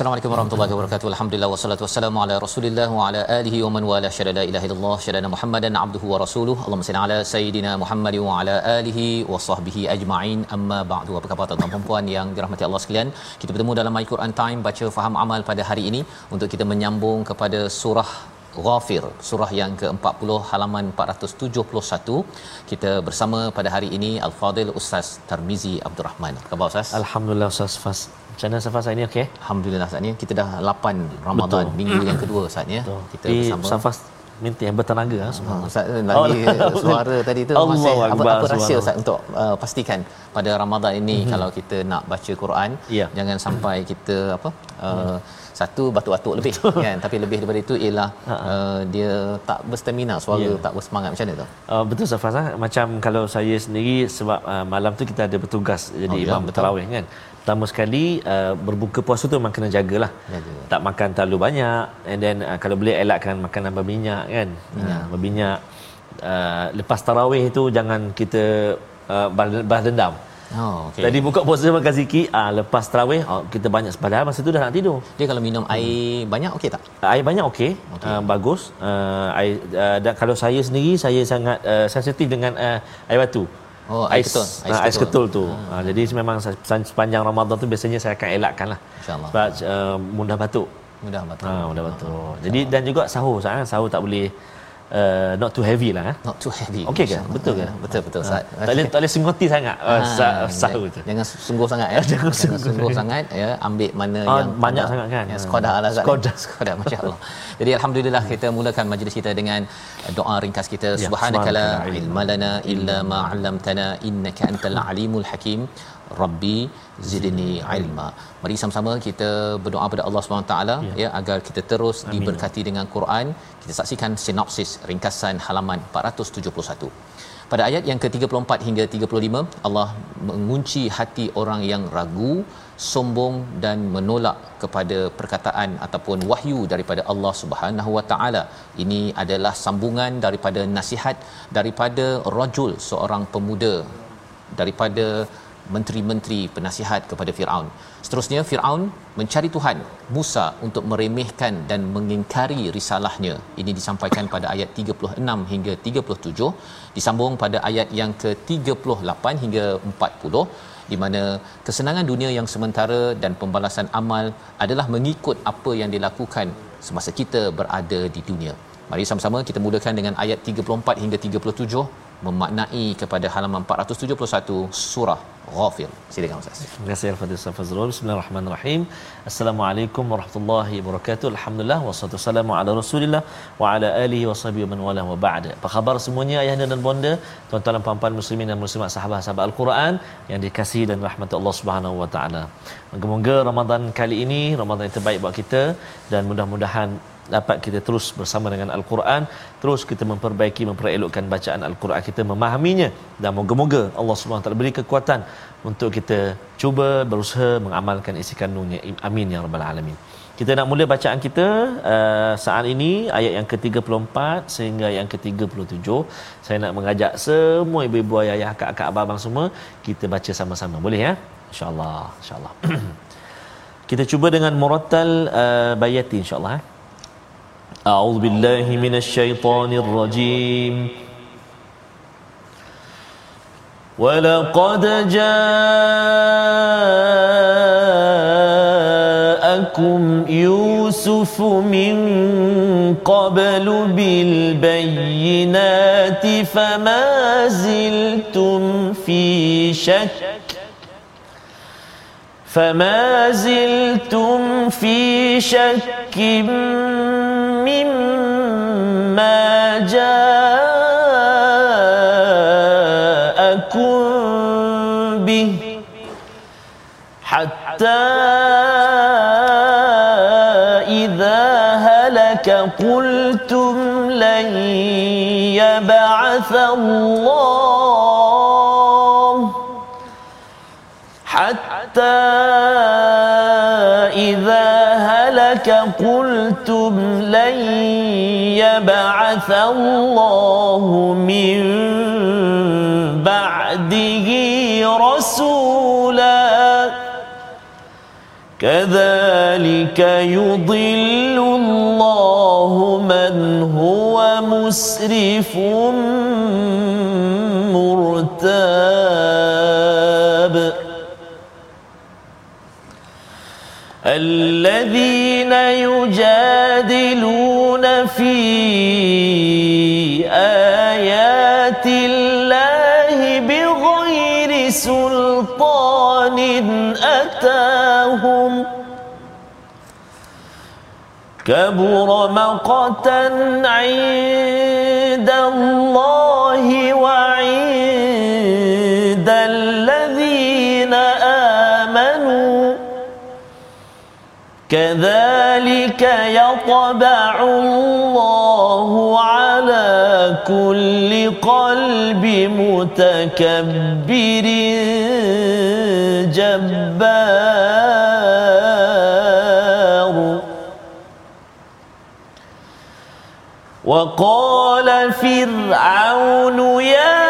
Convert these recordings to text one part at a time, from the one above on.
Assalamualaikum warahmatullahi wabarakatuh. Alhamdulillah wassalatu wassalamu ala Rasulillah wa ala alihi wa man wala syada la ilaha illallah syada Muhammadan abduhu wa rasuluh. Allahumma salli ala sayidina Muhammad wa ala alihi wa sahbihi ajma'in. Amma ba'du. Apa khabar tuan-tuan dan puan yang dirahmati Allah sekalian? Kita bertemu dalam My Quran Time baca faham amal pada hari ini untuk kita menyambung kepada surah Ghafir surah yang ke-40 halaman 471 kita bersama pada hari ini Al-Fadil Ustaz Tarmizi Abdul Rahman. Apa khabar Ustaz? Alhamdulillah Ustaz Fas. Macam mana Safas hari ini okey? Alhamdulillah saat ni kita dah 8 Ramadan Betul. minggu yang kedua saat ya. Kita Di bersama Safas minta yang bertenaga ha, semua. Ha, Ustaz lagi Oh, suara tadi tu Allah masih apa, Akbar, apa rahsia. Ustaz untuk uh, pastikan pada Ramadan ini mm-hmm. kalau kita nak baca Quran Ya. jangan sampai kita apa uh, satu batuk-batuk lebih kan tapi lebih daripada itu ialah uh, dia tak berstamina suara Ya. tak bersemangat macam mana tu Uh, betul Safas ha? macam kalau saya sendiri sebab uh, malam tu kita ada bertugas jadi Oh, ya, imam tarawih kan. Pertama sekali uh, berbuka puasa tu memang kena jagalah. Jaga. Tak makan terlalu banyak and then uh, kalau boleh elakkan makanan berminyak kan. Minyak. Uh, berminyak uh, lepas tarawih tu jangan kita uh, balas dendam. Oh okey Tadi buka puasa makan sikit, ah lepas tarawih oh, kita banyak padahal masa tu dah nak tidur. dia kalau minum air banyak okey tak Air banyak okey, okay. uh, bagus. Uh, air uh, dan kalau saya sendiri saya sangat uh, sensitif dengan uh, air batu. Oh, air ketul. Ais, ais ketul tu. Hmm. Uh, jadi memang se- sepanjang Ramadan tu biasanya saya akan elakkan lah. InsyaAllah. Sebab uh, mudah batuk. mudah betul Ha, mudah batuk. Jadi dan juga sahur, sahur, sahur tak boleh uh, not too heavy lah. Eh. not too heavy Okey ke? Betul ke? betul betul Ustaz Tak boleh tak boleh sengoti sangat uh, Ah, sah- sahur tu. Jangan sungguh sangat ya. Jangan jangan sungguh sangat ya. Ambil mana Ah, yang banyak sangat kan? Ya, sekadar lah Ustaz. Sekadar. Sekadar masya-Allah. Jadi alhamdulillah kita mulakan majlis kita dengan doa ringkas kita Ya, subhanaka la subhanaka la ilma lana illa ma 'allamtana innaka antal alimul hakim. Rabbi zidni ilma. Mari sama-sama kita berdoa pada Allah Subhanahu taala ya agar kita terus diberkati dengan Quran. Kita saksikan sinopsis ringkasan halaman 471. Pada ayat yang ke-34 hingga 35 Allah mengunci hati orang yang ragu, sombong dan menolak kepada perkataan ataupun wahyu daripada Allah Subhanahu Wa Taala. Ini adalah sambungan daripada nasihat daripada rajul seorang pemuda daripada menteri-menteri penasihat kepada Firaun. Seterusnya Firaun mencari Tuhan Musa untuk meremehkan dan mengingkari risalahnya. Ini disampaikan pada ayat 36 hingga 37, disambung pada ayat yang ke-38 hingga 40 di mana kesenangan dunia yang sementara dan pembalasan amal adalah mengikut apa yang dilakukan semasa kita berada di dunia. Mari sama-sama kita mulakan dengan ayat 34 hingga 37 memaknai kepada halaman 471 surah Ghafir. Silakan Ustaz. Terima kasih Al-Fatihah Ustaz Fazrul. Bismillahirrahmanirrahim. Assalamualaikum warahmatullahi wabarakatuh. Alhamdulillah wassalatu wassalamu ala Rasulillah wa ala alihi wa sahbihi man wala wa ba'd. Apa khabar semuanya ayahanda dan bonda, tuan-tuan dan puan-puan muslimin dan muslimat sahabat-sahabat Al-Quran yang dikasihi dan rahmat Allah Subhanahu wa taala. Moga-moga Ramadan kali ini Ramadan yang terbaik buat kita dan mudah-mudahan dapat kita terus bersama dengan Al-Quran terus kita memperbaiki memperelokkan bacaan Al-Quran kita memahaminya dan moga-moga Allah taala beri kekuatan untuk kita cuba berusaha mengamalkan isi kandungnya. Amin ya rabbal alamin. Kita nak mula bacaan kita uh, saat ini ayat yang ke-34 sehingga yang ke-37 saya nak mengajak semua ibu-ibu ayah akak-akak abang-abang semua kita baca sama-sama. Boleh ya? Insyaallah insyaallah. Kita cuba dengan murattal uh, bayati insyaallah eh? أعوذ بالله من الشيطان الرجيم. ولقد جاءكم يوسف من قبل بالبينات فما زلتم في شك فما زلتم في شك مما جاءكم به حتى إذا هلك قلتم لن يبعث الله حتى هلك قلتم لن يبعث الله من بعده رسولا. كذلك يضل الله من هو مسرف مرتاب. الذين يجادلون في آيات الله بغير سلطان أتاهم. كبر مقتا عند الله وعند كذلك يطبع الله على كل قلب متكبر جبار. وقال فرعون يا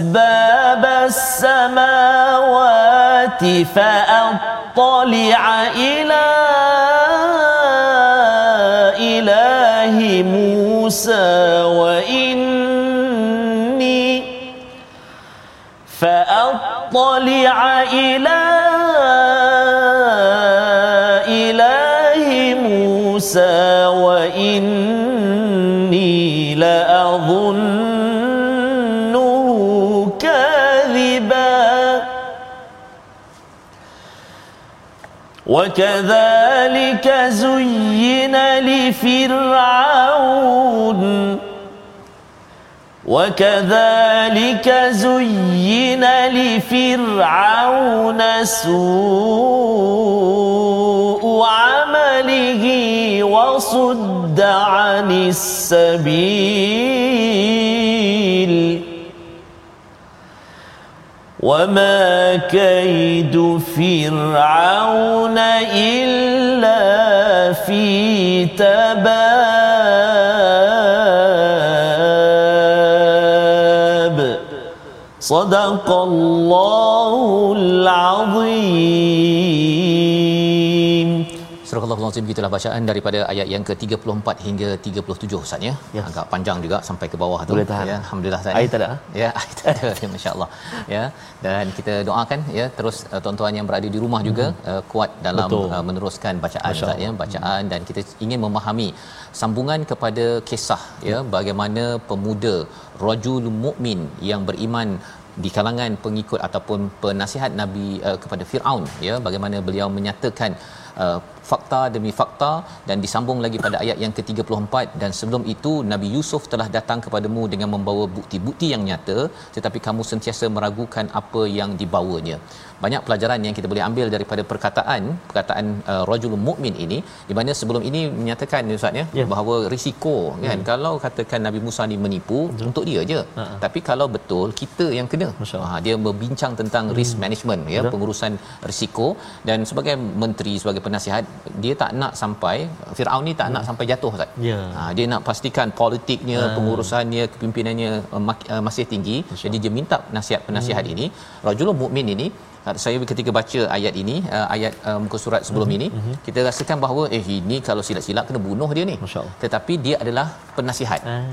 أسباب السماوات فأطلع إلى إله موسى وإني فأطلع إلى إله موسى وإني لأظنه وكذلك زين لفرعون. وكذلك زين لفرعون سوء عمله وصد عن السبيل. وما كيد فرعون إلا في تباب. صدق الله العظيم. Allah begitulah bacaan daripada ayat yang ke-34 hingga 37 Ustaz ya. Ya. Agak panjang juga sampai ke bawah tu. Boleh tahan. Ya, alhamdulillah Ustaz. Air tak ada? Ya, air tak ada. Ya, Masya-Allah. Ya. Dan kita doakan ya terus uh, tuan-tuan yang berada di rumah juga uh, kuat dalam Betul. uh, meneruskan bacaan Ustaz ya, bacaan dan kita ingin memahami sambungan kepada kisah ya bagaimana pemuda rajul mukmin yang beriman di kalangan pengikut ataupun penasihat Nabi uh, kepada Firaun ya bagaimana beliau menyatakan uh, fakta demi fakta dan disambung lagi pada ayat yang ke-34 dan sebelum itu Nabi Yusuf telah datang kepadamu dengan membawa bukti-bukti yang nyata tetapi kamu sentiasa meragukan apa yang dibawanya. Banyak pelajaran yang kita boleh ambil daripada perkataan perkataan uh, rajul mukmin ini di mana sebelum ini menyatakan ustaz ya Ya. bahawa risiko kan kalau katakan Nabi Musa ni menipu untuk dia je. Ha. tapi kalau betul kita yang kena. Ha, dia berbincang tentang risk management ya Betul. pengurusan risiko. Dan sebagai menteri sebagai penasihat dia tak nak sampai Firaun ni tak nak sampai jatuh Ustaz. Ya. Ha, dia nak pastikan politiknya, Ha. pengurusannya, kepimpinannya uh, mak- uh, masih tinggi. Jadi dia minta nasihat penasihat ini, rajulun mukmin ini saya ketika baca ayat ini uh, ayat uh, muka surat sebelum mm-hmm. ini mm-hmm. kita rasakan bahawa eh ini kalau silap-silap kena bunuh dia ni tetapi dia adalah penasihat ah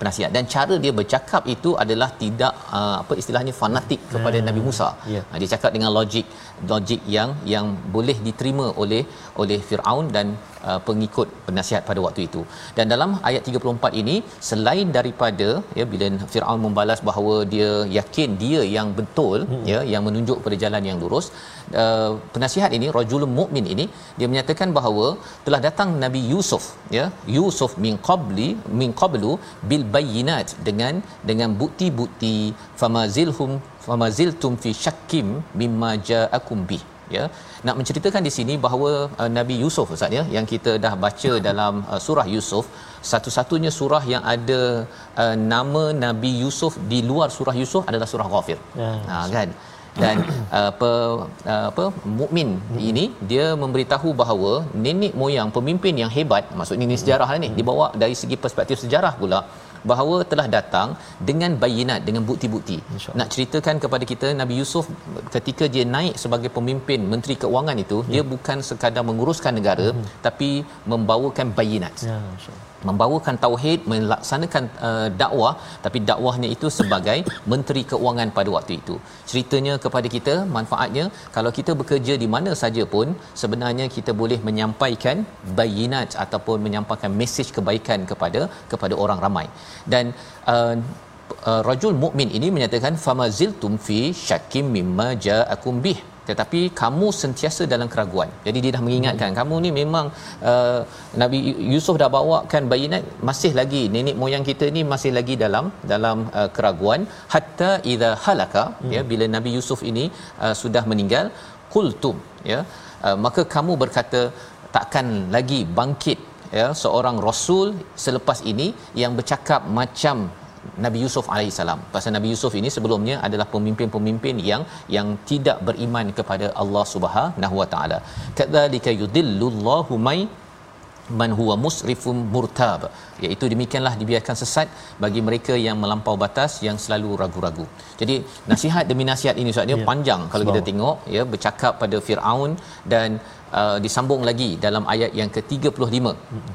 penasihat dan cara dia bercakap itu adalah tidak uh, apa istilahnya fanatik kepada yeah. Nabi Musa. Yeah. Uh, dia cakap dengan logik logik yang yang boleh diterima oleh oleh Firaun dan uh, pengikut penasihat pada waktu itu. Dan dalam ayat 34 ini selain daripada ya bila Firaun membalas bahawa dia yakin dia yang betul hmm. ya yang menunjuk pada jalan yang lurus uh, penasihat ini rajulun mukmin ini dia menyatakan bahawa telah datang Nabi Yusuf ya Yusuf min qabli min qablu bil bayyinat dengan dengan bukti-bukti famazilhum famaziltum fi syakkim mimma ja'akum bih ya nak menceritakan di sini bahawa uh, Nabi Yusuf Ustaz ya yang kita dah baca dalam uh, surah Yusuf satu-satunya surah yang ada uh, nama Nabi Yusuf di luar surah Yusuf adalah surah Ghafir. Ya, ha kan dan uh, apa uh, apa mukmin hmm. ini dia memberitahu bahawa nenek moyang pemimpin yang hebat maksudnya ini sejarah ni hmm. dibawa dari segi perspektif sejarah pula bahawa telah datang dengan bayinat dengan bukti-bukti nak ceritakan kepada kita Nabi Yusuf ketika dia naik sebagai pemimpin menteri keuangan itu ya. dia bukan sekadar menguruskan negara hmm. tapi membawakan bayinat ya membawakan tauhid melaksanakan uh, dakwah tapi dakwahnya itu sebagai menteri keuangan pada waktu itu. Ceritanya kepada kita manfaatnya kalau kita bekerja di mana saja pun sebenarnya kita boleh menyampaikan bayinat ataupun menyampaikan mesej kebaikan kepada kepada orang ramai. Dan uh, uh, rajul mukmin ini menyatakan famaziltum fi syakkim mimma ja'akum bih tetapi kamu sentiasa dalam keraguan jadi dia dah mengingatkan hmm. kamu ni memang uh, Nabi Yusuf dah bawakan bayinat masih lagi nenek moyang kita ni masih lagi dalam dalam uh, keraguan hatta idza halaka hmm. ya bila Nabi Yusuf ini uh, sudah meninggal qultum ya uh, maka kamu berkata takkan lagi bangkit ya seorang rasul selepas ini yang bercakap macam Nabi Yusuf alaihissalam. Pasal Nabi Yusuf ini sebelumnya adalah pemimpin-pemimpin yang yang tidak beriman kepada Allah Subhanahu wa taala. Kadzalika yudillullahu may man huwa musrifun murtab iaitu demikianlah dibiarkan sesat bagi mereka yang melampau batas yang selalu ragu-ragu. Jadi nasihat demi nasihat ini Ustaz ya. panjang kalau Sebab. kita tengok ya bercakap pada Firaun dan uh, disambung lagi dalam ayat yang ke-35.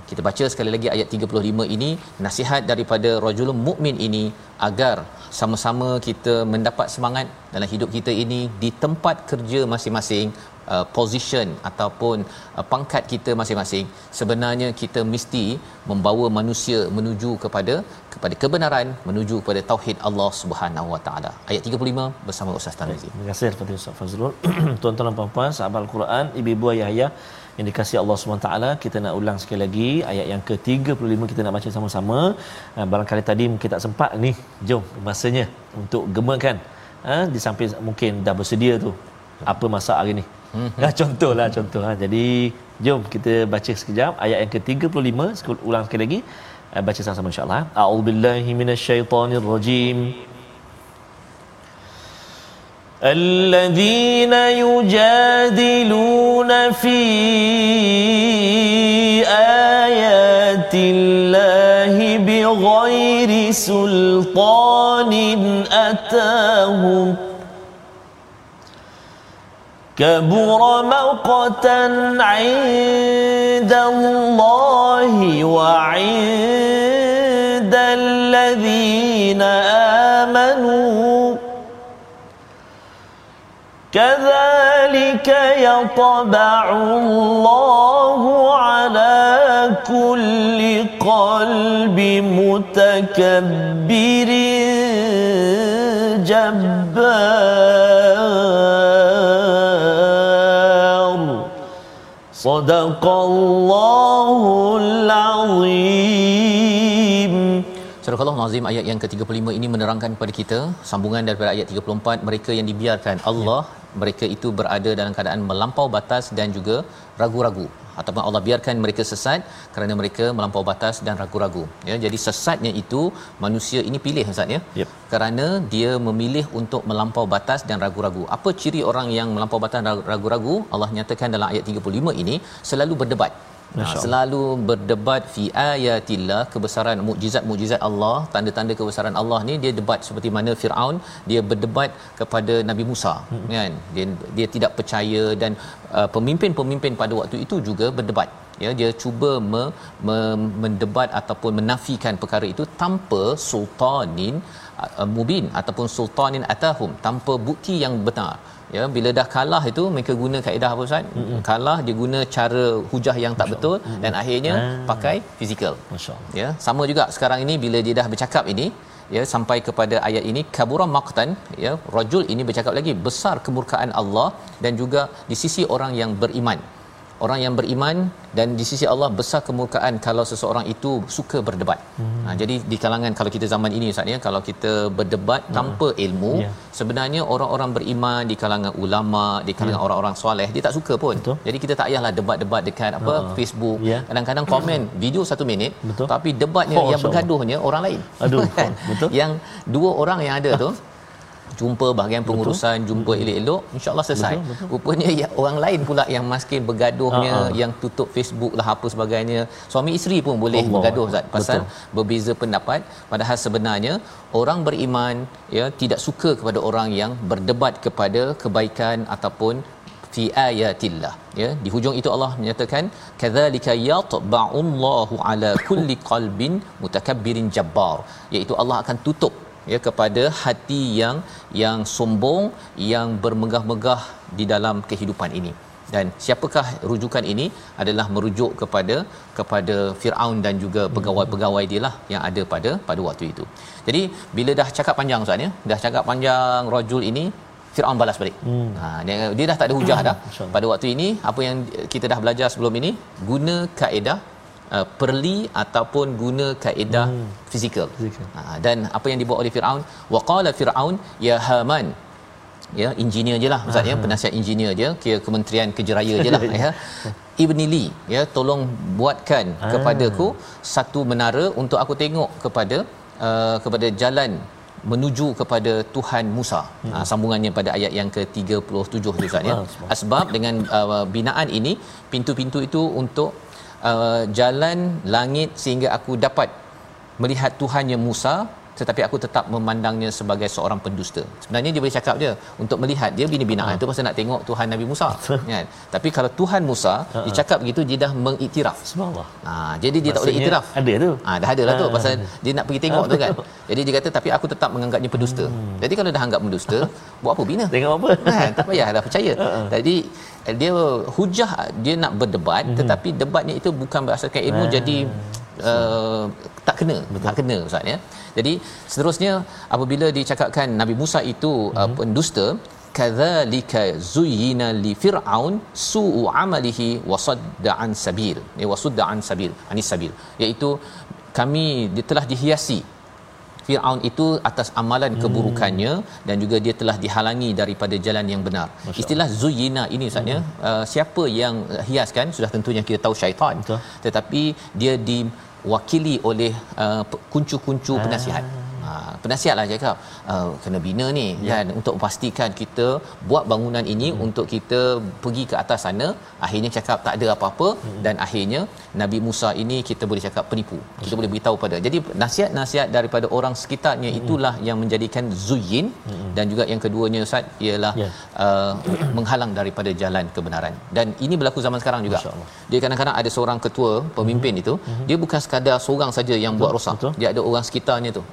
Kita baca sekali lagi ayat 35 ini nasihat daripada rajulun mukmin ini agar sama-sama kita mendapat semangat dalam hidup kita ini di tempat kerja masing-masing uh, position ataupun uh, pangkat kita masing-masing sebenarnya kita mesti membawa manusia menuju kepada kepada kebenaran menuju kepada tauhid Allah Subhanahu Wa Taala. Ayat 35 bersama Ustaz Tarmizi terima kasih kepada Ustaz Fazrul. Tuan-tuan dan puan-puan sahabat Al-Quran ibu-ibu ayah-ayah yang dikasihi Allah SWT kita nak ulang sekali lagi ayat yang ke-35 kita nak baca sama-sama. Uh, barangkali tadi mungkin tak sempat ni. Jom masanya untuk gemakan. Ha, di samping mungkin dah bersedia tu. Apa masak hari ni. Ya, contohlah contoh ha. Jadi jom kita baca sekejap. Ayat yang ke-35 sekul ulang sekali lagi. Uh, baca sama-sama insya-Allah. A'udzubillahi minasyaitonirrajim. الذين يجادلون في آيات الله بغير سلطان أتاهم كبر مقتا عند الله وعند الذين آمنوا. كذلك يطبع الله على كل قلب متكبر صدق الله العظيم Surah Al-Azim ayat yang ke-35 ini menerangkan kepada kita sambungan daripada ayat 34 mereka yang dibiarkan Allah ya. mereka itu berada dalam keadaan melampau batas dan juga ragu-ragu. Ataupun Allah biarkan mereka sesat kerana mereka melampau batas dan ragu-ragu. Ya jadi sesatnya itu manusia ini pilih ustaz ya. Yep. kerana dia memilih untuk melampau batas dan ragu-ragu. Apa ciri orang yang melampau batas dan ragu-ragu? Allah nyatakan dalam ayat 35 ini selalu berdebat Ha, selalu berdebat fi ayatillah kebesaran mukjizat-mukjizat Allah, tanda-tanda kebesaran Allah ni dia debat seperti mana Firaun dia berdebat kepada Nabi Musa hmm. kan. Dia dia tidak percaya dan uh, pemimpin-pemimpin pada waktu itu juga berdebat ya dia cuba me, me, mendebat ataupun menafikan perkara itu tanpa sultanin uh, mubin ataupun sultanin atahum tanpa bukti yang benar ya bila dah kalah itu mereka guna kaedah apa ustaz mm-hmm. kalah dia guna cara hujah yang tak betul mm-hmm. dan akhirnya ah. pakai fizikal masyaallah ya sama juga sekarang ini bila dia dah bercakap ini ya sampai kepada ayat ini kabura maqtan ya rajul ini bercakap lagi besar kemurkaan Allah dan juga di sisi orang yang beriman orang yang beriman dan di sisi Allah besar kemurkaan kalau seseorang itu suka berdebat. Hmm. Ha, jadi di kalangan kalau kita zaman ini Ustaz ya kalau kita berdebat hmm. tanpa ilmu yeah. sebenarnya orang-orang beriman di kalangan ulama di kalangan yeah. orang-orang soleh dia tak suka pun. Betul. Jadi kita tak payahlah debat-debat dekat apa uh. Facebook. Yeah. Kadang-kadang komen video satu minit Betul. tapi debatnya oh, yang bergaduhnya orang lain. Aduh. Betul. yang dua orang yang ada tu jumpa bahagian pengurusan betul. jumpa elok-elok insyaallah selesai betul, betul. rupanya ya, orang lain pula yang maskin bergaduhnya uh-huh. yang tutup Facebook lah apa sebagainya suami isteri pun boleh Allah. bergaduh Ustaz pasal betul. berbeza pendapat padahal sebenarnya orang beriman ya tidak suka kepada orang yang berdebat kepada kebaikan ataupun fi ayatillah ya di hujung itu Allah menyatakan kadzalika yatba'ullahu ala kulli qalbin mutakabbirin jabbar iaitu Allah akan tutup ya kepada hati yang yang sombong yang bermegah-megah di dalam kehidupan ini dan siapakah rujukan ini adalah merujuk kepada kepada Firaun dan juga pegawai-pegawai dia lah yang ada pada pada waktu itu. Jadi bila dah cakap panjang Ustaz ya, dah cakap panjang rajul ini Firaun balas balik. Hmm. Ha dia, dia dah tak ada hujah dah. Pada waktu ini apa yang kita dah belajar sebelum ini guna kaedah uh, perli ataupun guna kaedah hmm. fizikal. Ha, dan apa yang dibuat oleh Firaun, waqala Firaun ya Haman ya engineer je lah ustaz ya penasihat engineer je kira kementerian kejeraya je lah ya Ibni Li ya tolong buatkan ah. kepadaku satu menara untuk aku tengok kepada uh, kepada jalan menuju kepada Tuhan Musa. Hmm. Ha, sambungannya pada ayat yang ke-37 tu Ustaz ya. Asbab dengan uh, binaan ini pintu-pintu itu untuk uh, jalan langit sehingga aku dapat melihat Tuhannya Musa tetapi aku tetap memandangnya sebagai seorang pendusta. Sebenarnya dia boleh cakap dia untuk melihat dia bina-binaan uh. tu pasal nak tengok Tuhan Nabi Musa kan. Tapi kalau Tuhan Musa uh-huh. dia cakap begitu dia dah mengiktiraf. Subhanallah. Ha jadi dia Maksudnya, tak boleh iktiraf. Ada tu. Ha dah ada lah tu pasal dia nak pergi tengok uh, tu kan. Jadi dia kata tapi aku tetap menganggapnya pendusta. Hmm. Jadi kalau dah anggap pendusta buat apa bina? Tengok apa? Ha tak payah dah percaya. Uh-huh. Jadi dia hujah dia nak berdebat uh-huh. tetapi debatnya itu bukan berdasarkan ilmu uh-huh. jadi uh, tak kena Betul. tak kena ustaz ya jadi seterusnya apabila dicakapkan Nabi Musa itu uh, pendusta kadzalika zuyyina li fir'aun su'u amalihi wa sadda an sabil ya wasudda an sabil anis sabil iaitu kami telah dihiasi Firaun itu atas amalan hmm. keburukannya dan juga dia telah dihalangi daripada jalan yang benar. Masya Istilah zuyina ini ustaznya hmm. uh, siapa yang hiaskan sudah tentunya kita tahu syaitan. Betul. Tetapi dia diwakili oleh uh, kuncu-kuncu ah. Penasihat. Ha, penasihatlah cakap uh, kena bina ni ya. kan untuk memastikan kita buat bangunan ini hmm. untuk kita pergi ke atas sana akhirnya cakap tak ada apa-apa hmm. dan akhirnya Nabi Musa ini kita boleh cakap penipu kita hmm. boleh beritahu pada jadi nasihat-nasihat daripada orang sekitarnya hmm. itulah yang menjadikan zuyin hmm. dan juga yang keduanya Ustaz ialah ya. uh, menghalang daripada jalan kebenaran dan ini berlaku zaman sekarang juga dia kadang-kadang ada seorang ketua pemimpin hmm. itu hmm. dia bukan sekadar seorang saja yang Betul. buat rosak Betul. dia ada orang sekitarnya tu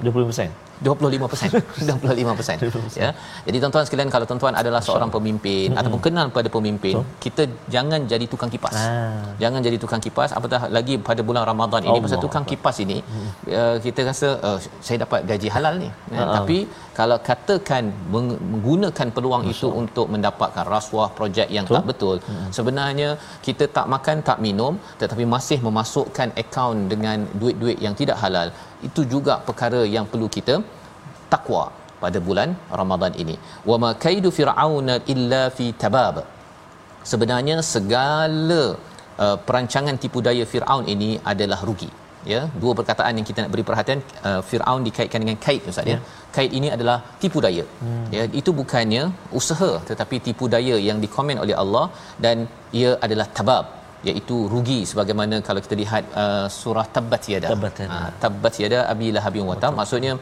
100%. 25%. 25%. ya. Jadi tuan-tuan sekalian kalau tuan-tuan adalah seorang pemimpin mm-hmm. ataupun kenal pada pemimpin, so. kita jangan jadi tukang kipas. Ah. Jangan jadi tukang kipas apatah lagi pada bulan Ramadan ini Allah. pasal tukang kipas ini mm-hmm. uh, kita rasa uh, saya dapat gaji halal ni. Uh-huh. Tapi kalau katakan menggunakan peluang Masya. itu untuk mendapatkan rasuah projek yang so. tak betul, mm-hmm. sebenarnya kita tak makan tak minum tetapi masih memasukkan akaun dengan duit-duit yang tidak halal itu juga perkara yang perlu kita takwa pada bulan Ramadan ini. Wa ma kaidu fir'auna illa fi tabab. Sebenarnya segala uh, perancangan tipu daya Firaun ini adalah rugi. Ya, dua perkataan yang kita nak beri perhatian uh, Firaun dikaitkan dengan kait Ustaz ya. ya. Kait ini adalah tipu daya. Hmm. Ya, itu bukannya usaha tetapi tipu daya yang dikomen oleh Allah dan ia adalah tabab iaitu rugi sebagaimana kalau kita lihat uh, surah tabbat yada. Tabbat yada. Ah, tabbat yada abi lahabin wa tab maksudnya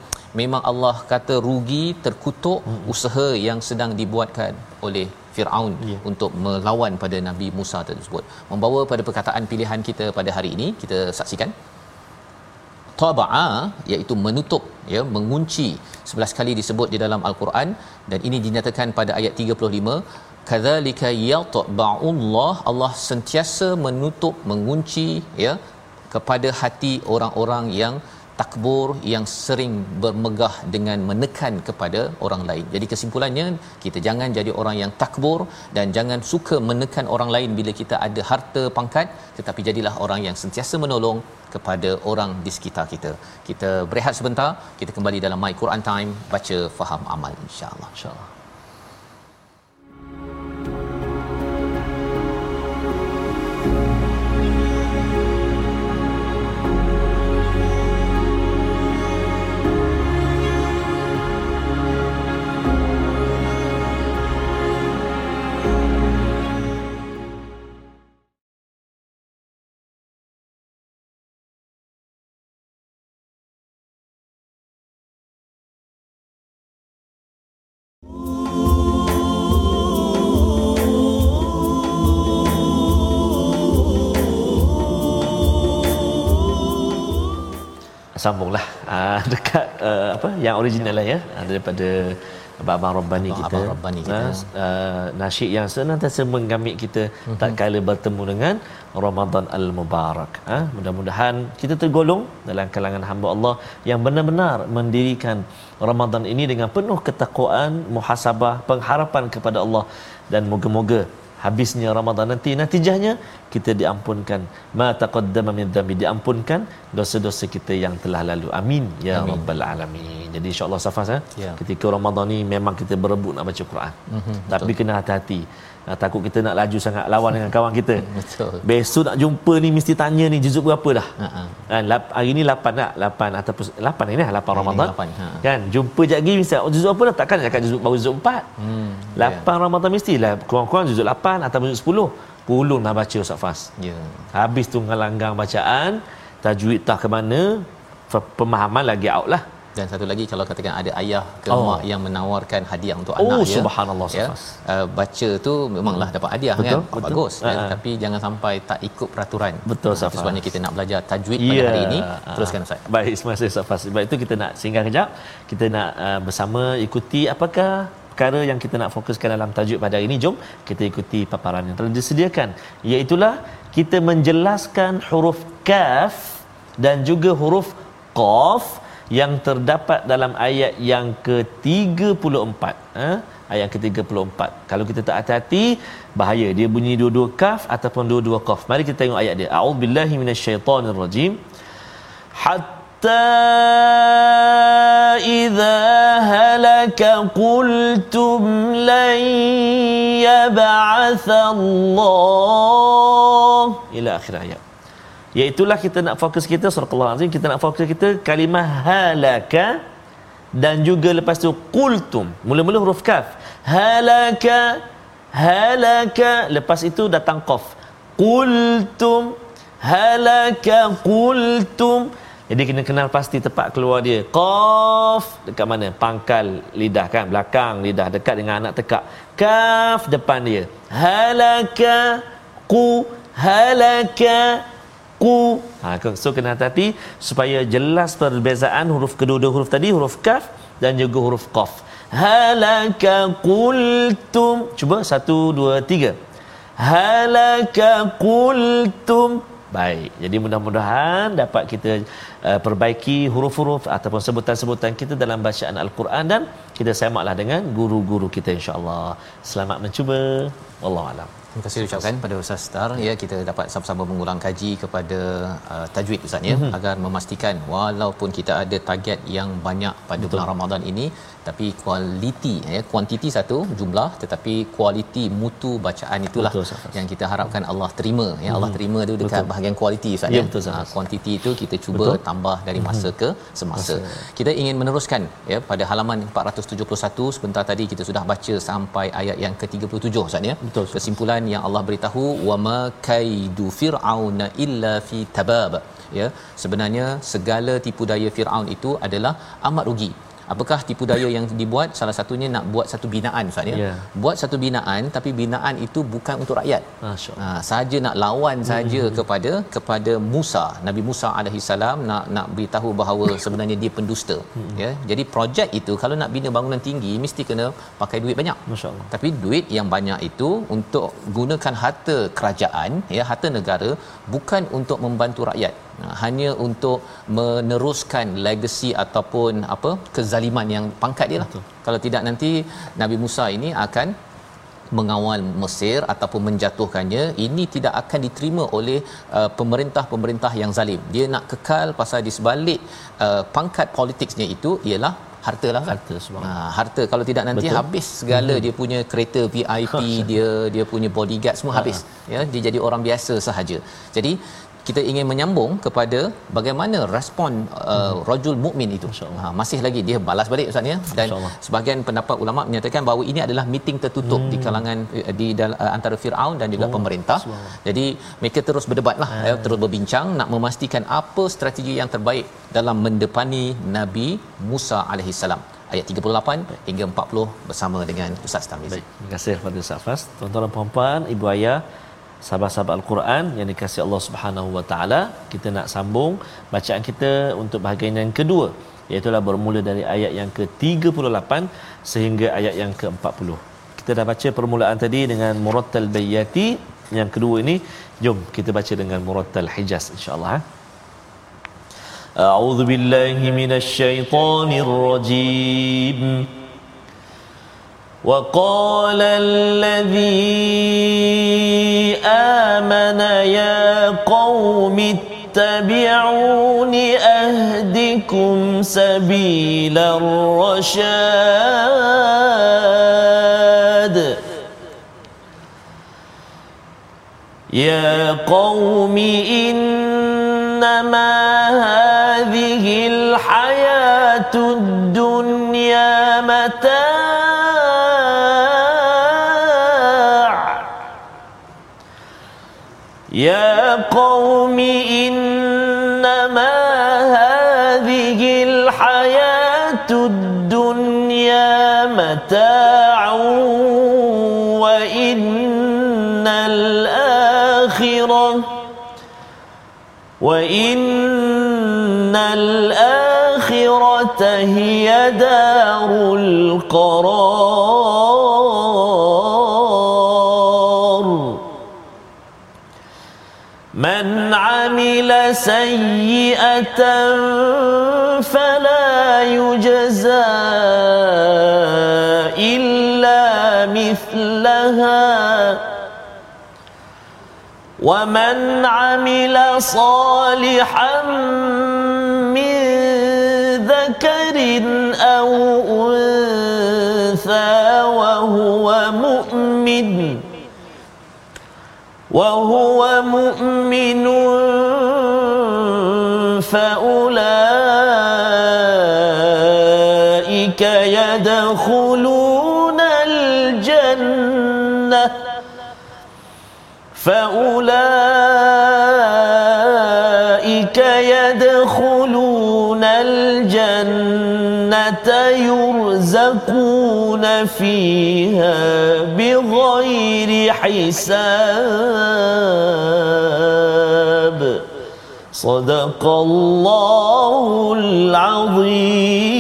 memang Allah kata rugi terkutuk hmm. usaha yang sedang dibuatkan oleh Firaun Ya. untuk melawan pada Nabi Musa tersebut. Membawa pada perkataan pilihan kita pada hari ini kita saksikan. Taba'a iaitu menutup ya mengunci. 11 kali disebut di dalam al-Quran. Dan ini dinyatakan pada ayat 35 kadzalika yatba'ullah Allah sentiasa menutup mengunci ya kepada hati orang-orang yang takbur yang sering bermegah dengan menekan kepada orang lain. Jadi kesimpulannya kita jangan jadi orang yang takbur dan jangan suka menekan orang lain bila kita ada harta pangkat tetapi jadilah orang yang sentiasa menolong kepada orang di sekitar kita. Kita berehat sebentar, kita kembali dalam My Quran Time baca faham amal insya-Allah. InsyaAllah. Sambunglah uh, dekat uh, apa yang original lah ya uh, daripada Abang Rabbani Abang- kita. Abang Rabbani kita. Uh, uh, nasyid yang senantiasa mengambil kita mm-hmm. tak kala bertemu dengan Ramadan al-Mubarak. Ha? mudah-mudahan kita tergolong dalam kalangan hamba Allah yang benar-benar mendirikan Ramadan ini dengan penuh ketakwaan, muhasabah, pengharapan kepada Allah dan moga-moga habisnya Ramadan nanti natijahnya kita diampunkan. Ma taqaddama min dhanbi diampunkan dosa-dosa kita yang telah lalu. Amin ya Amin. rabbal alamin. Jadi insyaallah safas ya Ya. ketika Ramadan ni memang kita berebut nak baca Quran. Mhm, tapi kena hati-hati Ah, takut kita nak laju sangat lawan dengan kawan kita Betul. besok nak jumpa ni mesti tanya ni juzuk berapa dah Ha-ha. Kan, lap, hari ni 8 tak? 8 ataupun 8 ini lah 8 Hari ni Ramadan. lapan, ha. Kan, jumpa jap lagi mesti oh, juzuk apa dah takkan cakap juzuk baru juzuk 4. Hmm. 8 Ramadan mestilah kurang-kurang juzuk 8 ataupun juzuk 10. Pulung nak baca Ustaz Fas. Ya. Habis tu langgang bacaan, tajwid tak ke mana, pemahaman lagi out lah. Dan satu lagi kalau katakan ada ayah ke Oh. mak yang menawarkan hadiah untuk Oh, anak ya. subhanallah, ya. Safas. Uh, baca tu memanglah dapat hadiah Betul, kan. betul. Bagus. Ya. Ha-ha. Tapi jangan sampai tak ikut peraturan. Betul, itu Safas. Sebabnya kita nak belajar tajwid pada Ya. hari ini. Ah. Teruskan Ustaz. Baik, terima kasih Ustaz Fas. Sebab itu kita nak singgah kejap. Kita nak uh, bersama ikuti apakah perkara yang kita nak fokuskan dalam tajuk pada hari ini. Jom kita ikuti paparan yang telah disediakan. Iaitulah kita menjelaskan huruf kaf dan juga huruf qaf yang terdapat dalam ayat yang ke-34 ha? ayat ke-34 kalau kita tak hati-hati bahaya. Dia bunyi dua-dua kaf ataupun dua-dua kaf mari kita tengok ayat dia. A'udzubillahi minasyaitonirrajim hatta idza halaka qultum lan yab'atha Allah ila akhir ayat. Iaitulah kita nak fokus kita surah Azim kita nak fokus kita kalimah halaka dan juga lepas tu qultum. Mula-mula huruf kaf. Halaka halaka. Lepas itu datang qaf. Qultum halaka qultum. Jadi kena kenal pasti tepat keluar dia. Qaf dekat mana? Pangkal lidah kan? Belakang lidah dekat dengan anak tekak. Kaf depan dia. Halaka qu halaka ku ha so kena hati-hati supaya jelas perbezaan huruf kedua-dua huruf tadi huruf kaf dan juga huruf qaf. Halaka qultum cuba satu dua tiga. Halaka qultum. Baik jadi mudah-mudahan dapat kita uh, perbaiki huruf-huruf ataupun sebutan-sebutan kita dalam bacaan al-Quran dan kita semaklah dengan guru-guru kita insya-Allah selamat mencuba. Wallahu alam Terima kasih ucapkan pada Ustaz Star ya kita dapat sama-sama mengulang kaji kepada uh, tajwid Ustaz ya mm-hmm. agar memastikan walaupun kita ada target yang banyak pada bulan Ramadan ini tapi kualiti ya kuantiti satu jumlah tetapi kualiti mutu bacaan itulah Betul, yang kita harapkan Allah terima ya Allah terima tu dekat Betul. bahagian kualiti Ustaz Ya, ya. betul. Ah, kuantiti itu kita cuba Betul. tambah dari masa ke semasa. Kita ingin meneruskan ya pada halaman 471 sebentar tadi kita sudah baca sampai ayat yang ke-37 Ustaz ya. Betul. Kesimpulan dan yang Allah beritahu wama kaidu fir'auna illa fi tabab. Ya sebenarnya segala tipu daya Firaun itu adalah amat rugi apakah tipu daya yang dibuat? Salah satunya nak buat satu binaan ustaz ya? Yeah. buat satu binaan tapi binaan itu bukan untuk rakyat. Ha, saja nak lawan saja hmm. kepada kepada Musa. Nabi Musa alaihi salam nak nak beritahu bahawa sebenarnya dia pendusta hmm. ya? Jadi projek itu kalau nak bina bangunan tinggi mesti kena pakai duit banyak. Masyaallah. Tapi duit yang banyak itu untuk gunakan harta kerajaan ya? Harta negara bukan untuk membantu rakyat hanya untuk meneruskan legacy ataupun apa kezaliman yang pangkat dia lah. Betul. Kalau tidak nanti Nabi Musa ini akan mengawal Mesir ataupun menjatuhkannya ini tidak akan diterima oleh uh, pemerintah-pemerintah yang zalim. Dia nak kekal pasal di sebalik uh, pangkat politiknya itu ialah harta lah kan harta, ha, harta kalau tidak nanti Betul. habis segala hmm. dia punya kereta VIP dia dia punya bodyguard semua ha. habis ya dia jadi orang biasa sahaja jadi kita ingin menyambung kepada bagaimana respon uh, hmm. rajul mukmin itu. Ha masih lagi dia balas balik ustaz ya dan sebahagian pendapat ulama menyatakan bahawa ini adalah meeting tertutup hmm. di kalangan uh, di uh, antara Firaun dan juga oh, pemerintah. Jadi mereka terus berdebatlah hmm. ya terus berbincang nak memastikan apa strategi yang terbaik dalam mendepani Nabi Musa alaihi salam ayat 38 hingga 40 bersama dengan Ustaz Tamiz. Baik, terima kasih kepada Ustaz Fas. Tuan-tuan dan puan-puan, ibu ayah, sahabat-sahabat Al-Quran yang dikasihi Allah Subhanahu Wa Taala kita nak sambung bacaan kita untuk bahagian yang kedua iaitu bermula dari ayat yang ke-38 sehingga ayat yang ke-40 kita dah baca permulaan tadi dengan Murattal Bayyati yang kedua ini jom kita baca dengan Murattal Hijaz insya-Allah ha? Billahi minasy syaithanir rajim وقال الذي آمن يا قوم اتبعون أهدكم سبيل الرشاد. يا قوم إنما قوم إنما هذه الحياة الدنيا متاع وإن الآخرة وإن الآخرة هي دار القرار. سيئة فلا يجزى إلا مثلها. ومن عمل صالحا من ذكر أو أنثى وهو مؤمن وهو مؤمن فأولئك يدخلون الجنة. فأولئك يدخلون الجنة يرزقون فيها بغير حساب. صدق الله العظيم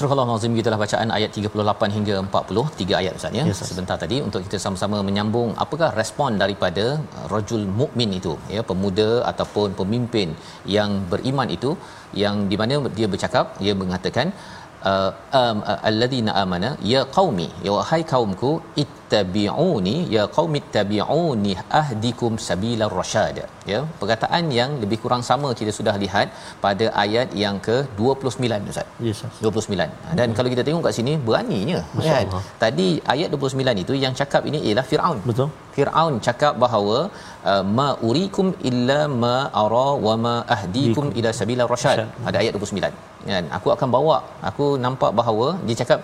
Surah Al-Azim kita dah bacaan ayat 38 hingga 40 tiga ayat Ustaz ya yes, sebentar tadi untuk kita sama-sama menyambung apakah respon daripada rajul mukmin itu ya pemuda ataupun pemimpin yang beriman itu yang di mana dia bercakap dia mengatakan uh, um, uh, alladhina amana ya qaumi ya wahai kaumku ittabi'uni ya qaumi ittabi'uni ahdikum sabilar rasyad ya perkataan yang lebih kurang sama kita sudah lihat pada ayat yang ke-29 ustaz. Yes, 29 dan hmm. kalau kita tengok kat sini beraninya kan? Tadi ayat 29 itu yang cakap ini ialah Firaun. Betul. Firaun cakap bahawa uh, ma urikum illa ma ara wa ma ahdikum ila sabilar rasyad ada ayat 29 kan? Aku akan bawa aku nampak bahawa dia cakap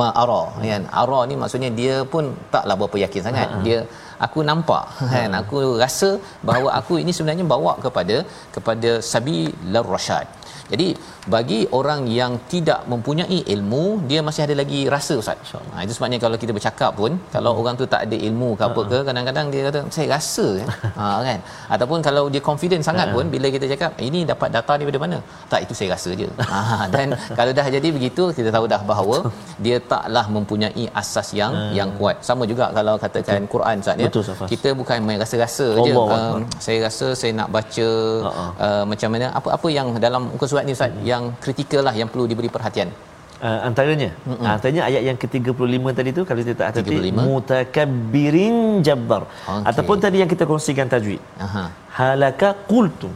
ma ara kan? Ara ni maksudnya dia pun taklah berapa yakin sangat. Uh-huh. dia aku nampak kan? Aku rasa bahawa aku ini sebenarnya bawa kepada kepada sabilur rasyad jadi bagi orang yang tidak mempunyai ilmu dia masih ada lagi rasa ustaz. Ha, itu sebabnya kalau kita bercakap pun hmm. kalau orang tu tak ada ilmu ke apa ke kadang-kadang dia kata saya rasa ha, kan? Ataupun kalau dia confident sangat pun bila kita cakap ini dapat data daripada mana? Tak itu saya rasa je. Ha, dan kalau dah jadi begitu kita tahu dah bahawa dia taklah mempunyai asas yang hmm. yang kuat. Sama juga kalau katakan Betul. Quran ustaz ya. Kita bukan main rasa-rasa je. Um, saya rasa saya nak baca uh-huh. uh, macam mana apa-apa yang dalam muka surat ni ustaz hmm. yang kritikal lah yang perlu diberi perhatian. Uh, antaranya? Mm-hmm. antaranya ayat yang ke-35 tadi tu kalau kita tak hati mutakabbirin jabbar. Okay. ataupun tadi yang kita kongsikan tajwid. Aha. Halaka qultum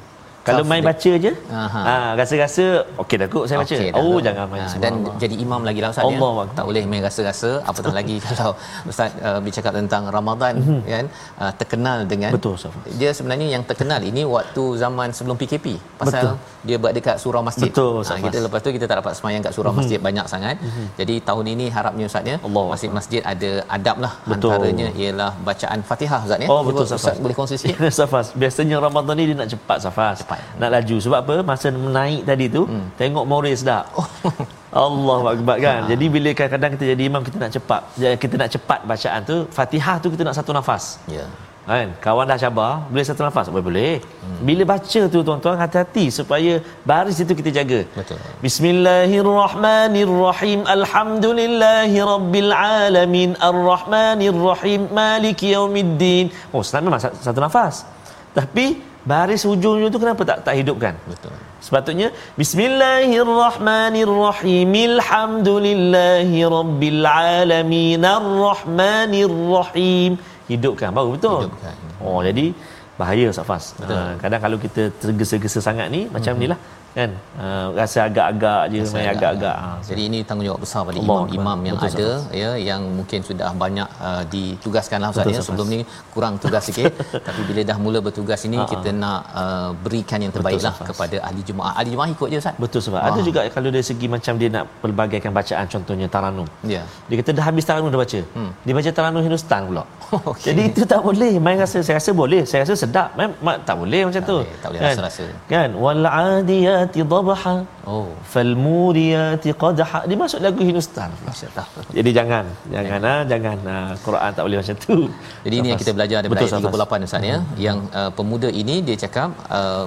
kalau main baca je. Ha rasa-rasa okey dah kot saya baca. okay, oh jangan main ha, dan jadi imam lagi lah ustaz ya. Tak boleh main rasa-rasa. Apatah lagi? Kalau ustaz uh, bercakap tentang Ramadan mm-hmm. kan uh, terkenal dengan betul Saf. dia sebenarnya yang terkenal ini waktu zaman sebelum PKP pasal betul. dia buat dekat surau masjid. Betul ha, kita lepas tu kita tak dapat semayang kat surau mm-hmm. masjid banyak sangat. Mm-hmm. jadi tahun ini harapnya ustaz ya masjid-masjid ada adab lah betul. antaranya ialah bacaan Fatihah ustaz ya. Oh betul ustaz boleh kongsi sikit? Safas. Biasanya Ramadan ni dia nak cepat Safas. Cepat nak laju. Sebab apa? Masa menaik tadi tu hmm. tengok moral sedap Allah akbar kan? Ha. jadi bila kadang-kadang kita jadi imam kita nak cepat. Kita nak cepat bacaan tu Fatihah tu kita nak satu nafas. Ya. Yeah. kan? Kawan dah cabar boleh satu nafas? Boleh boleh. Hmm. bila baca tu tuan-tuan hati-hati supaya baris itu kita jaga. Betul. Bismillahirrahmanirrahim. Alhamdulillahirabbil alamin. Arrahmanirrahim. Maliki yaumiddin. Oh senang memang satu nafas. Tapi baris hujung tu kenapa tak tak hidupkan? Betul. Sepatutnya bismillahirrahmanirrahim alhamdulillahi rabbil alamin arrahmanirrahim. Hidupkan baru betul. Hidupkan. oh jadi bahaya safas uh, kadang kalau kita tergesa-gesa sangat ni macam mm-hmm. Kan? Uh, rasa agak-agak je rasa main agak-agak. ha, jadi ini tanggungjawab besar pada imam-imam yang Betul, ada sahabat. ya yang mungkin sudah banyak uh, ditugaskan lah Ustaz ya. Sebelum ni kurang tugas sikit. Tapi bila dah mula bertugas ini Ha-ha. kita nak uh, berikan yang terbaik lah kepada ahli jemaah ahli jemaah ikut je Ustaz. Betul sebab ada juga kalau dari segi macam dia nak pelbagaikan bacaan contohnya taranum. Ya. Dia kata dah habis taranum dah baca. Hmm. dia baca taranum Hindustan pula. Okay. jadi itu tak boleh. Main rasa saya rasa boleh. Saya rasa sedap. Main, tak boleh macam tak tu. boleh, tak boleh kan? rasa-rasa. Kan? Wal adiyat المريات ضبحا oh. فالموريات قدحا dia masuk lagu Hindustan. Jadi jangan jangan ya. ah jangan ha, Quran tak boleh macam tu. Jadi Lepas. ini yang kita belajar daripada Betul, ayat 38 Ustaz ya. Hmm. Yang uh, pemuda ini dia cakap uh,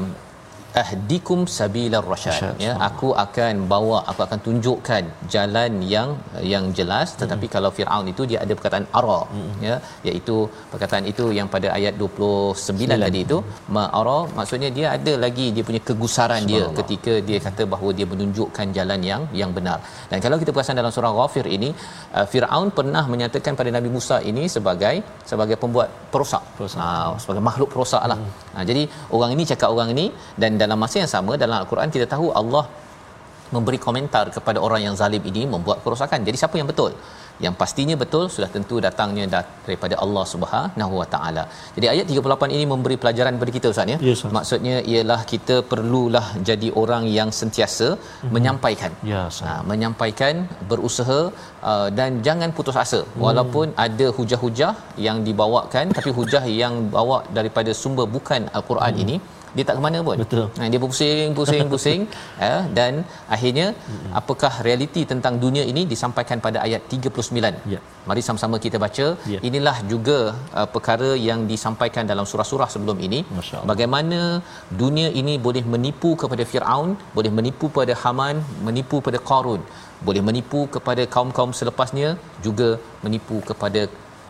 ahdikum sabilar rasyad. Ya aku akan bawa aku akan tunjukkan jalan yang yang jelas. Tetapi mm. kalau Firaun itu dia ada perkataan ara. Mm. ya iaitu perkataan itu yang pada ayat 29 Sembilan. tadi itu ma ara maksudnya dia ada lagi dia punya kegusaran dia ketika dia kata bahawa dia menunjukkan jalan yang yang benar. Dan kalau kita perasan dalam surah ghafir ini uh, Firaun pernah menyatakan pada Nabi Musa ini sebagai sebagai pembuat perosak. Ha, sebagai makhluk perosak lah. Mm. ha, jadi orang ini cakap orang ini dan dalam masa yang sama dalam al-Quran kita tahu Allah memberi komentar kepada orang yang zalim ini membuat kerosakan. Jadi siapa yang betul? Yang pastinya betul sudah tentu datangnya daripada Allah Subhanahu Wa Taala. Jadi ayat 38 ini memberi pelajaran kepada kita Ustaz ya. Yes, Maksudnya ialah kita perlulah jadi orang yang sentiasa mm-hmm. menyampaikan. Yes, ha, menyampaikan, berusaha uh, dan jangan putus asa. Mm. Walaupun ada hujah-hujah yang dibawakan tapi hujah yang bawa daripada sumber bukan al-Quran mm. ini dia tak ke mana pun. Betul. Ha, dia pusing, pusing, pusing ya dan akhirnya mm-hmm. apakah realiti tentang dunia ini disampaikan pada ayat 39. Ya. Mari sama-sama kita baca. Ya. Inilah juga uh, perkara yang disampaikan dalam surah-surah sebelum ini. Bagaimana dunia ini boleh menipu kepada Firaun, boleh menipu pada Haman, menipu pada Qarun, boleh menipu kepada kaum-kaum selepasnya, juga menipu kepada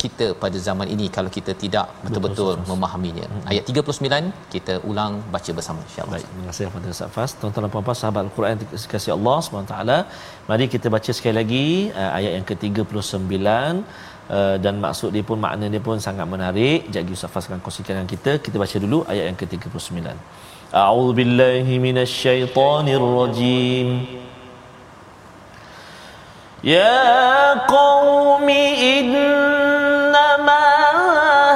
kita pada zaman ini kalau kita tidak betul-betul betul, memahaminya. Hmm. Ayat 39 kita ulang baca bersama insya-Allah. Baik, terima kasih kepada Ustaz Fas. Tuan-tuan dan puan-puan sahabat Al-Quran dikasihi Allah Subhanahu taala. Mari kita baca sekali lagi uh, ayat yang ke-39 uh, dan maksud dia pun makna dia pun sangat menarik. Jadi Ustaz Fas akan kongsikan dengan kita. Kita baca dulu ayat yang ke-39. A'udzu billahi يا قوم إنما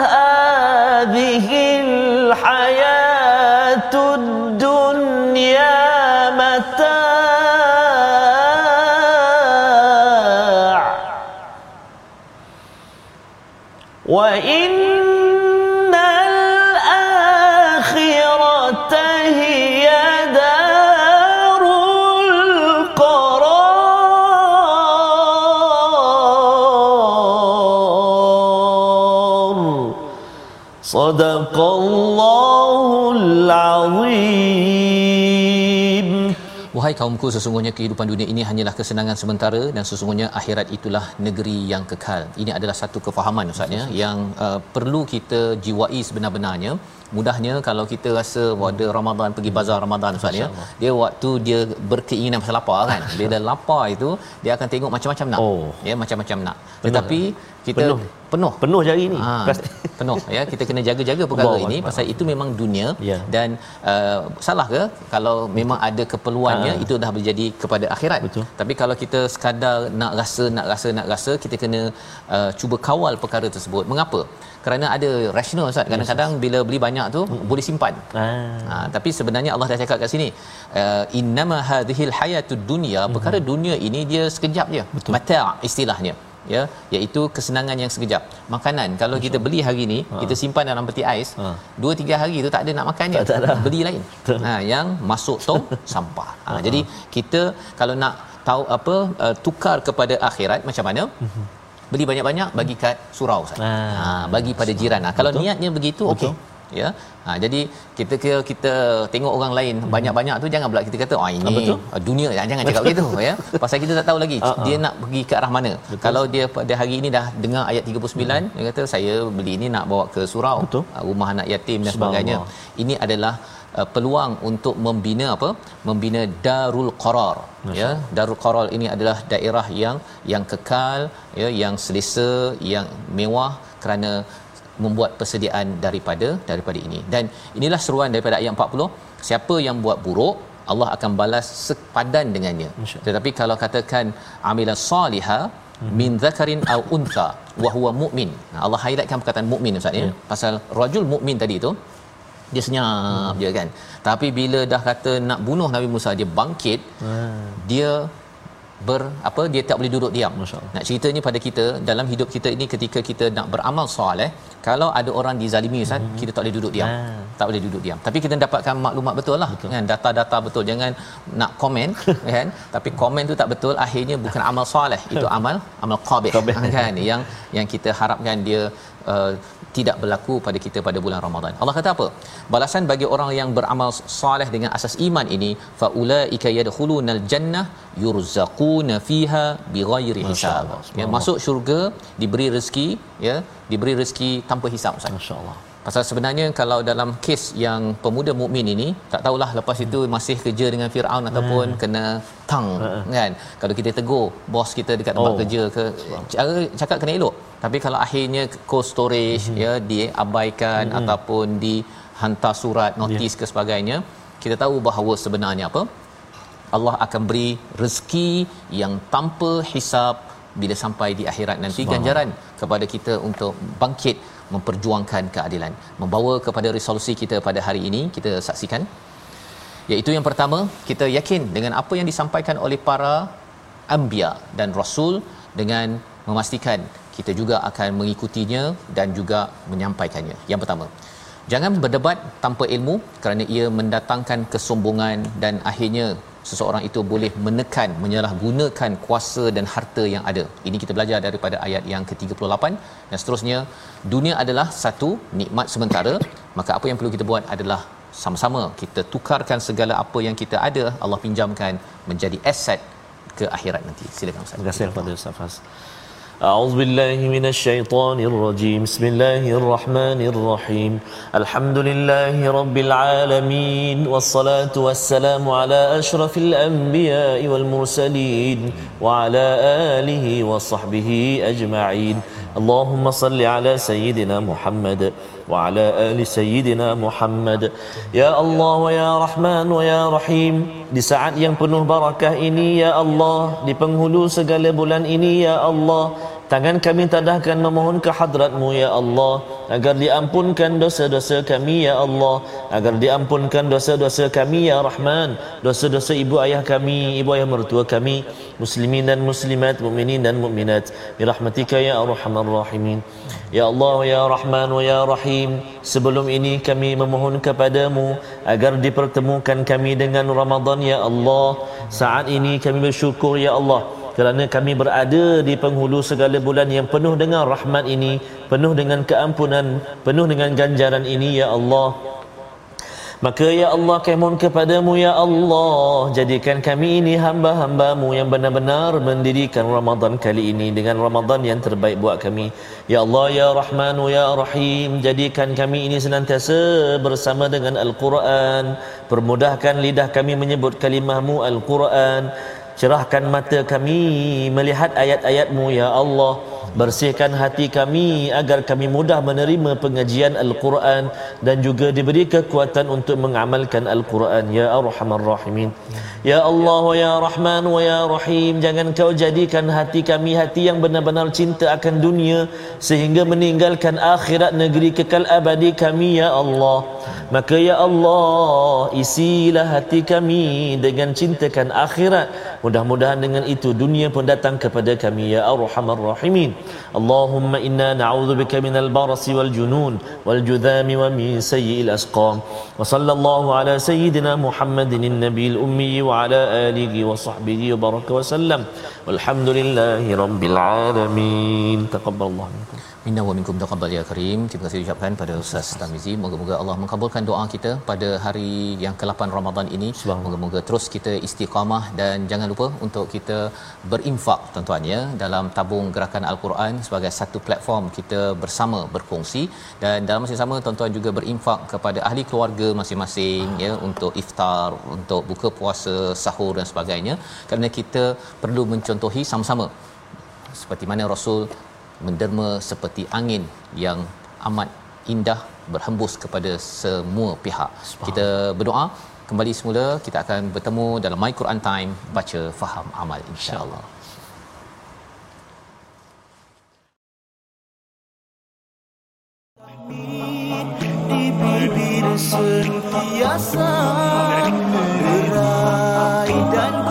هذه الحياة الدنيا متاع وإن صدق الله العظيم Wahai kaumku sesungguhnya kehidupan dunia ini hanyalah kesenangan sementara dan sesungguhnya akhirat itulah negeri yang kekal. Ini adalah satu kefahaman ustaz ya yang uh, perlu kita jiwai sebenar-benarnya. Mudahnya kalau kita rasa pada Ramadan pergi bazar Ramadan ustaz ya. Dia waktu dia berkeinginan pasal lapar kan. Bila lapar itu dia akan tengok macam-macam nak. Oh. Ya macam-macam nak. Tetapi kita Penuh. penuh. Penuh jari ni. Ha, penuh ya. Kita kena jaga-jaga perkara Allah ini Akbar. pasal itu memang dunia. Ya. dan uh, salah ke kalau memang ada keperluannya Ha. itu dah menjadi kepada akhirat. Betul. tapi kalau kita sekadar nak rasa nak rasa nak rasa kita kena uh, cuba kawal perkara tersebut. Mengapa? Kerana ada rasional ustaz. Kadang-kadang bila beli banyak tu boleh simpan. Ah. Ha, tapi sebenarnya Allah dah cakap kat sini uh, innama hadhil hayatud dunya. Perkara dunia ini dia sekejap je. Mata' istilahnya ya iaitu kesenangan yang sekejap makanan kalau kita beli hari ni kita simpan dalam peti ais Ha. 2 3 hari tu tak ada nak makan je Tak ada. beli lain ha yang masuk tong sampah ha, jadi kita kalau nak tahu apa uh, tukar kepada akhirat macam mana beli banyak-banyak bagi kat surau Ustaz. Ah. Ha bagi pada jiran. Ha, kalau Betul. niatnya begitu okey. Ya. Ha jadi kita kira kita tengok orang lain banyak-banyak tu jangan pula kita kata oh ini Ah, betul. ah, dunia jangan, jangan cakap begitu ya. Pasal kita tak tahu lagi Ah, ah. dia nak pergi ke arah mana. Kalau dia pada hari ini dah dengar ayat 39 dia kata saya beli ini nak bawa ke surau, Betul. ah, rumah anak yatim dan sebagainya. Ini adalah uh, peluang untuk membina apa? Membina Darul Qarar. Ya, Darul Qarar ini adalah daerah yang yang kekal, ya, yang selesa, yang mewah kerana membuat persediaan daripada daripada ini. Dan inilah seruan daripada ayat 40, siapa yang buat buruk Allah akan balas sepadan dengannya. Tetapi kalau katakan amila salihah min zakarin au untha wa huwa mu'min. Allah highlightkan perkataan mukmin ustaz ya. Pasal rajul mukmin tadi tu dia senyap hmm. je kan. Tapi bila dah kata nak bunuh Nabi Musa dia bangkit, Ah. dia ber apa dia tak boleh duduk diam. Masya Allah. Nak ceritanya pada kita dalam hidup kita ini ketika kita nak beramal soleh, kalau ada orang dizalimi Ustaz, hmm. kita tak boleh duduk diam. Ah. Tak boleh duduk diam. Tapi kita dapatkan maklumat betul lah betul. kan data-data betul. Jangan nak komen kan, tapi komen tu tak betul akhirnya bukan amal soleh, itu amal amal Qabih. kan yang yang kita harapkan dia uh, tidak berlaku pada kita pada bulan Ramadan. Allah kata apa? Balasan bagi orang yang beramal soleh dengan asas iman ini faulaika yadkhulunal jannah yurzaquna fiha bighairi hisab. Ya masuk syurga diberi rezeki ya, diberi rezeki tanpa hisap Ustaz. Masya-Allah. Pasal sebenarnya kalau dalam kes yang pemuda mukmin ini tak tahulah lepas itu masih kerja dengan Firaun ataupun kena tang kan. Kalau kita tegur bos kita dekat tempat Oh. kerja ke cara cakap kena elok. Tapi kalau akhirnya cold storage ya diabaikan ataupun dihantar surat notis ke sebagainya, kita tahu bahawa sebenarnya apa? Allah akan beri rezeki yang tanpa hisap bila sampai di akhirat nanti ganjaran kepada kita untuk bangkit memperjuangkan keadilan membawa kepada resolusi kita pada hari ini kita saksikan. Iaitu yang pertama kita yakin dengan apa yang disampaikan oleh para anbiya dan rasul dengan memastikan kita juga akan mengikutinya dan juga menyampaikannya. Yang pertama jangan berdebat tanpa ilmu kerana ia mendatangkan kesombongan dan akhirnya seseorang itu boleh menekan menyalahgunakan kuasa dan harta yang ada. Ini kita belajar daripada ayat yang ke-38 dan seterusnya dunia adalah satu nikmat sementara maka apa yang perlu kita buat adalah sama-sama kita tukarkan segala apa yang kita ada Allah pinjamkan menjadi aset ke akhirat nanti. Silakan Ustaz. Terima kasih kepada Ustaz Fas. أعوذ بالله من الشيطان الرجيم. بسم الله الرحمن الرحيم. الحمد لله رب العالمين والصلاة والسلام على أشرف الأنبياء والمرسلين وعلى آله وصحبه أجمعين. اللهم صل على سيدنا محمد وعلى آل سيدنا Muhammad Ya Allah wa ya Rahman wa ya Rahim Di saat yang penuh barakah ini Ya Allah Di penghulu segala bulan ini Ya Allah Tangan kami tadahkan memohon ke hadratmu Ya Allah Agar diampunkan dosa-dosa kami Ya Allah Agar diampunkan dosa-dosa kami Ya Rahman Dosa-dosa ibu ayah kami Ibu ayah mertua kami Muslimin dan muslimat Mukminin dan mukminat Birahmatika Ya Arhamar Rahimin. Ya Allah Ya Rahman Ya Rahim Sebelum ini kami memohon kepadamu Agar dipertemukan kami dengan Ramadan Ya Allah. Saat ini kami bersyukur Ya Allah kerana kami berada di penghulu segala bulan yang penuh dengan rahmat ini penuh dengan keampunan penuh dengan ganjaran ini ya Allah. Maka ya Allah kemohon kepadamu ya Allah Jadikan kami ini hamba-hambamu yang benar-benar mendirikan Ramadan kali ini Dengan Ramadan yang terbaik buat kami. Ya Allah ya Rahmanu ya Rahim Jadikan kami ini senantiasa bersama dengan Al-Quran. Permudahkan lidah kami menyebut kalimahmu Al-Quran Cerahkan mata kami melihat ayat-ayatmu ya Allah. Bersihkan hati kami agar kami mudah menerima pengajian Al-Quran dan juga diberi kekuatan untuk mengamalkan Al-Quran. Ya Arhamar Rahimin. Ya Allah ya Rahman wa ya Rahim jangan kau jadikan hati kami hati yang benar-benar cinta akan dunia sehingga meninggalkan akhirat negeri kekal abadi kami ya Allah. Maka ya Allah isilah hati kami dengan cintakan akhirat Mudah-mudahan dengan itu dunia pun datang kepada kami ya arhamar rahimin. Allahumma inna na'udzubika minal barasi wal junun wal judami wa min sayyi'il asqam. Wa sallallahu ala sayyidina Muhammadin nabiyil ummi wa ala alihi wa sahbihi wa baraka wa sallam. Walhamdulillahirabbil alamin. Taqabbalallahu minkum. Minna wa minkum taqabbal ya karim. Terima kasih ucapkan pada Ustaz Tamizi. Moga-moga Allah mengabulkan doa kita pada hari yang ke-8 Ramadan ini. Moga-moga terus kita istiqamah dan jangan lupa untuk kita berinfak tuan-tuan ya dalam tabung gerakan Al-Quran sebagai satu platform kita bersama berkongsi dan dalam masa yang sama tuan-tuan juga berinfak kepada ahli keluarga masing-masing ya untuk iftar, untuk buka puasa, sahur dan sebagainya kerana kita perlu mencontohi sama-sama seperti mana Rasul menderma seperti angin yang amat indah berhembus kepada semua pihak. Kita berdoa kembali semula kita akan bertemu dalam My Quran Time baca faham amal insya-Allah. Di bibir sentiasa berai dan